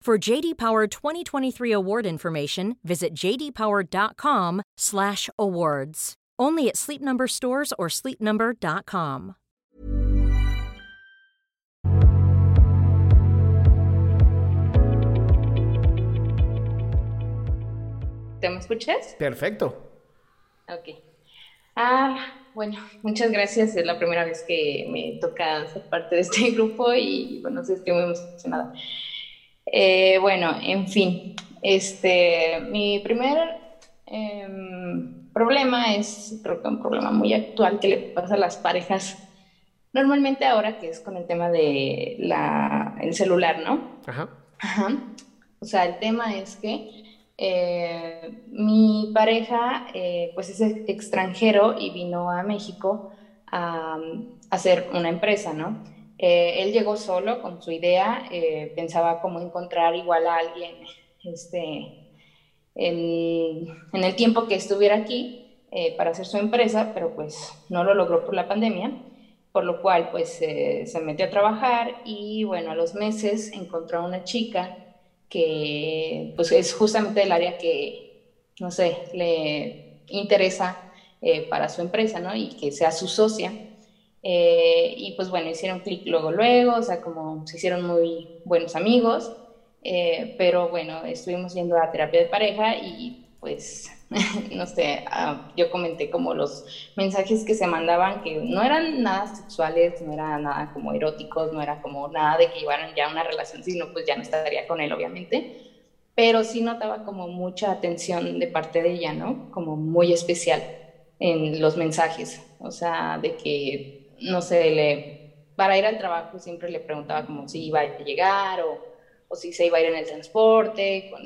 For JD Power 2023 award information, visit jdpower.com/awards. Only at Sleep Number stores or sleepnumber.com. ¿Te me escuchas? Perfecto. Ok. Ah, bueno, muchas gracias. Es la primera vez que me toca ser parte de este grupo y bueno, estoy muy emocionada. Eh, bueno, en fin, este, mi primer em, problema es, creo que un problema muy actual que le pasa a las parejas normalmente ahora, que es con el tema de la, el celular, ¿no? Ajá. Ajá. O sea, el tema es que eh, mi pareja, eh, pues es extranjero y vino a México a, a hacer una empresa, ¿no? Eh, él llegó solo con su idea, eh, pensaba cómo encontrar igual a alguien este, en, en el tiempo que estuviera aquí eh, para hacer su empresa, pero pues no lo logró por la pandemia, por lo cual pues se metió a trabajar y bueno, a los meses encontró a una chica que pues es justamente el área que, no sé, le interesa para su empresa, ¿no? Y que sea su socia. Eh, y pues bueno, hicieron clic luego, luego, o sea, como se hicieron muy buenos amigos, eh, pero bueno, estuvimos yendo a terapia de pareja y pues, no sé, uh, yo comenté como los mensajes que se mandaban que no eran nada sexuales, no eran nada como eróticos, no era como nada de que llevaran ya una relación, sino pues ya no estaría con él, obviamente, pero sí notaba como mucha atención de parte de ella, ¿no? Como muy especial en los mensajes, o sea, de que no sé, le, para ir al trabajo siempre le preguntaba como si iba a llegar o, o si se iba a ir en el transporte con,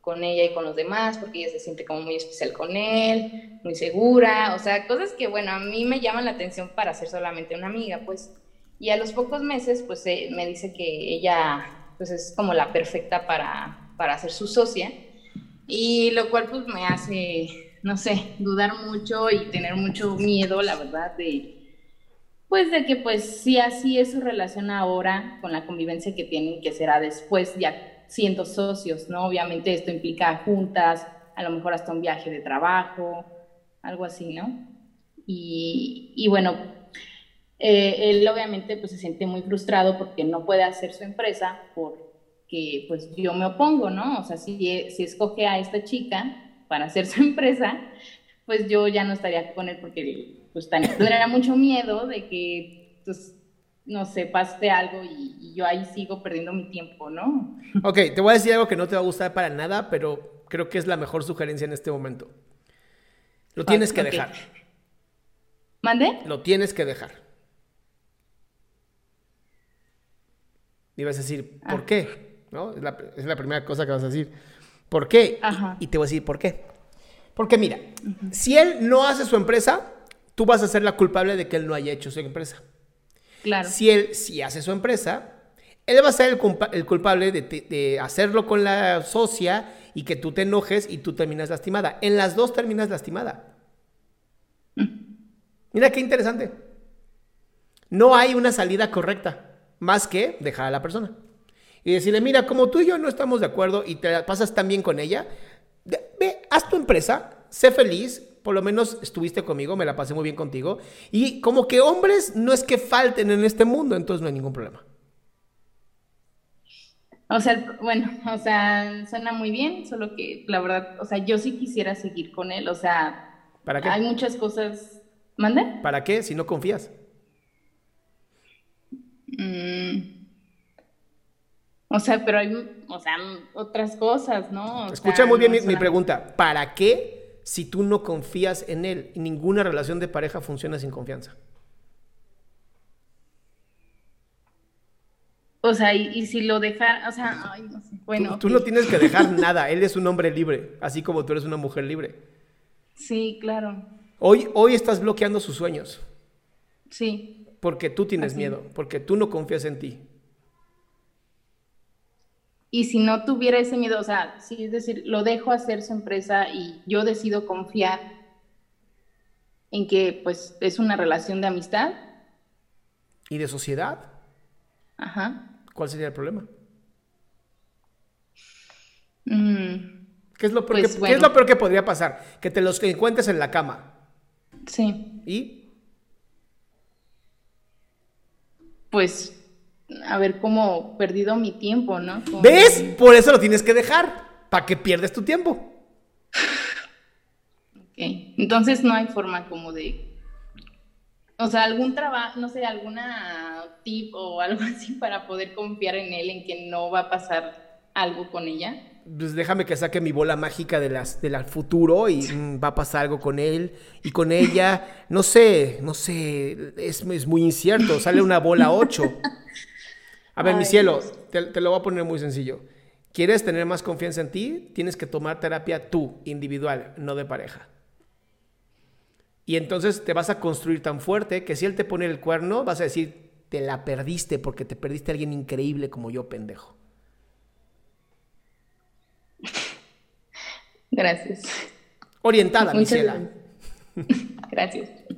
con, ella y con los demás, porque ella se siente como muy especial con él, muy segura, o sea, cosas que, bueno, a mí me llaman la atención para ser solamente una amiga, pues. Y a los pocos meses, pues eh, me dice que ella, pues es como la perfecta para, para ser su socia, y lo cual pues me hace, no sé, dudar mucho y tener mucho miedo, la verdad, de pues de que pues si así es su relación ahora con la convivencia que tienen, que será después ya siendo socios, ¿no? Obviamente esto implica juntas, a lo mejor hasta un viaje de trabajo, algo así, ¿no? Y, bueno, eh, él obviamente pues se siente muy frustrado porque no puede hacer su empresa porque pues yo me opongo, ¿no? O sea, si, si escoge a esta chica para hacer su empresa, pues yo ya no estaría con él porque pues tendría mucho miedo de que, pues, no sé, pase algo y, y, yo ahí sigo perdiendo mi tiempo, ¿no? Ok, te voy a decir algo que no te va a gustar para nada, pero creo que es la mejor sugerencia en este momento. Lo tienes que okay. dejar. ¿Mande? Lo tienes que dejar. Y vas a decir, ¿por ah. qué? ¿No? Es la, es la, primera cosa que vas a decir. ¿Por qué? Y, y, te voy a decir, ¿por qué? Porque mira, uh -huh. si él no hace su empresa, tú vas a ser la culpable de que él no haya hecho su empresa. Claro. Si él si hace su empresa, él va a ser el, culpa el culpable de, de, hacerlo con la socia y que tú te enojes y tú terminas lastimada. En las dos terminas lastimada. Mira qué interesante. No hay una salida correcta más que dejar a la persona. y decirle, mira, como tú y yo no estamos de acuerdo y te pasas tan bien con ella, ve, haz tu empresa, sé feliz, por lo menos estuviste conmigo, me la pasé muy bien contigo. Y como que hombres no es que falten en este mundo, entonces no hay ningún problema. O sea, bueno, o sea, suena muy bien, solo que la verdad, o sea, yo sí quisiera seguir con él, o sea, ¿para qué? Hay muchas cosas. ¿Mande? ¿Para qué? Si no confías. Mm. O sea, pero hay, o sea, otras cosas, ¿no? Escucha muy bien mi, pregunta. ¿Para qué si tú no confías en él? Y ninguna relación de pareja funciona sin confianza. O sea, y, si lo dejar, o sea, ay, no sé. Bueno. Tú, no tienes que dejar nada. Él es un hombre libre, así como tú eres una mujer libre. Sí, claro. Hoy, hoy estás bloqueando sus sueños. Sí. Porque tú tienes miedo, porque tú no confías en ti. Y si no tuviera ese miedo, o sea, sí, es decir, lo dejo hacer su empresa y yo decido confiar en que pues es una relación de amistad. ¿Y de sociedad? Ajá. ¿Cuál sería el problema? Mm, ¿Qué, es lo peor que, pues, es lo peor que podría pasar? Que te los encuentres en la cama. Sí. ¿Y? Pues haber como perdido mi tiempo, ¿no? ¿Ves? Por eso lo tienes que dejar, para que pierdes tu tiempo. ok, entonces no hay forma como de, o sea, algún trabajo, no sé, alguna tip o algo así para poder confiar en él, en que no va a pasar algo con ella pues déjame que saque mi bola mágica de las, del futuro y mm, va a pasar algo con él y con ella. No sé, no sé, es, es muy incierto. Sale una bola 8. A ver, mi cielo, te, te, lo voy a poner muy sencillo. ¿Quieres tener más confianza en ti? Tienes que tomar terapia tú, individual, no de pareja. Y entonces te vas a construir tan fuerte que si él te pone el cuerno, vas a decir, te la perdiste porque te perdiste a alguien increíble como yo, pendejo. Gracias. Orientada, Michela. Gracias.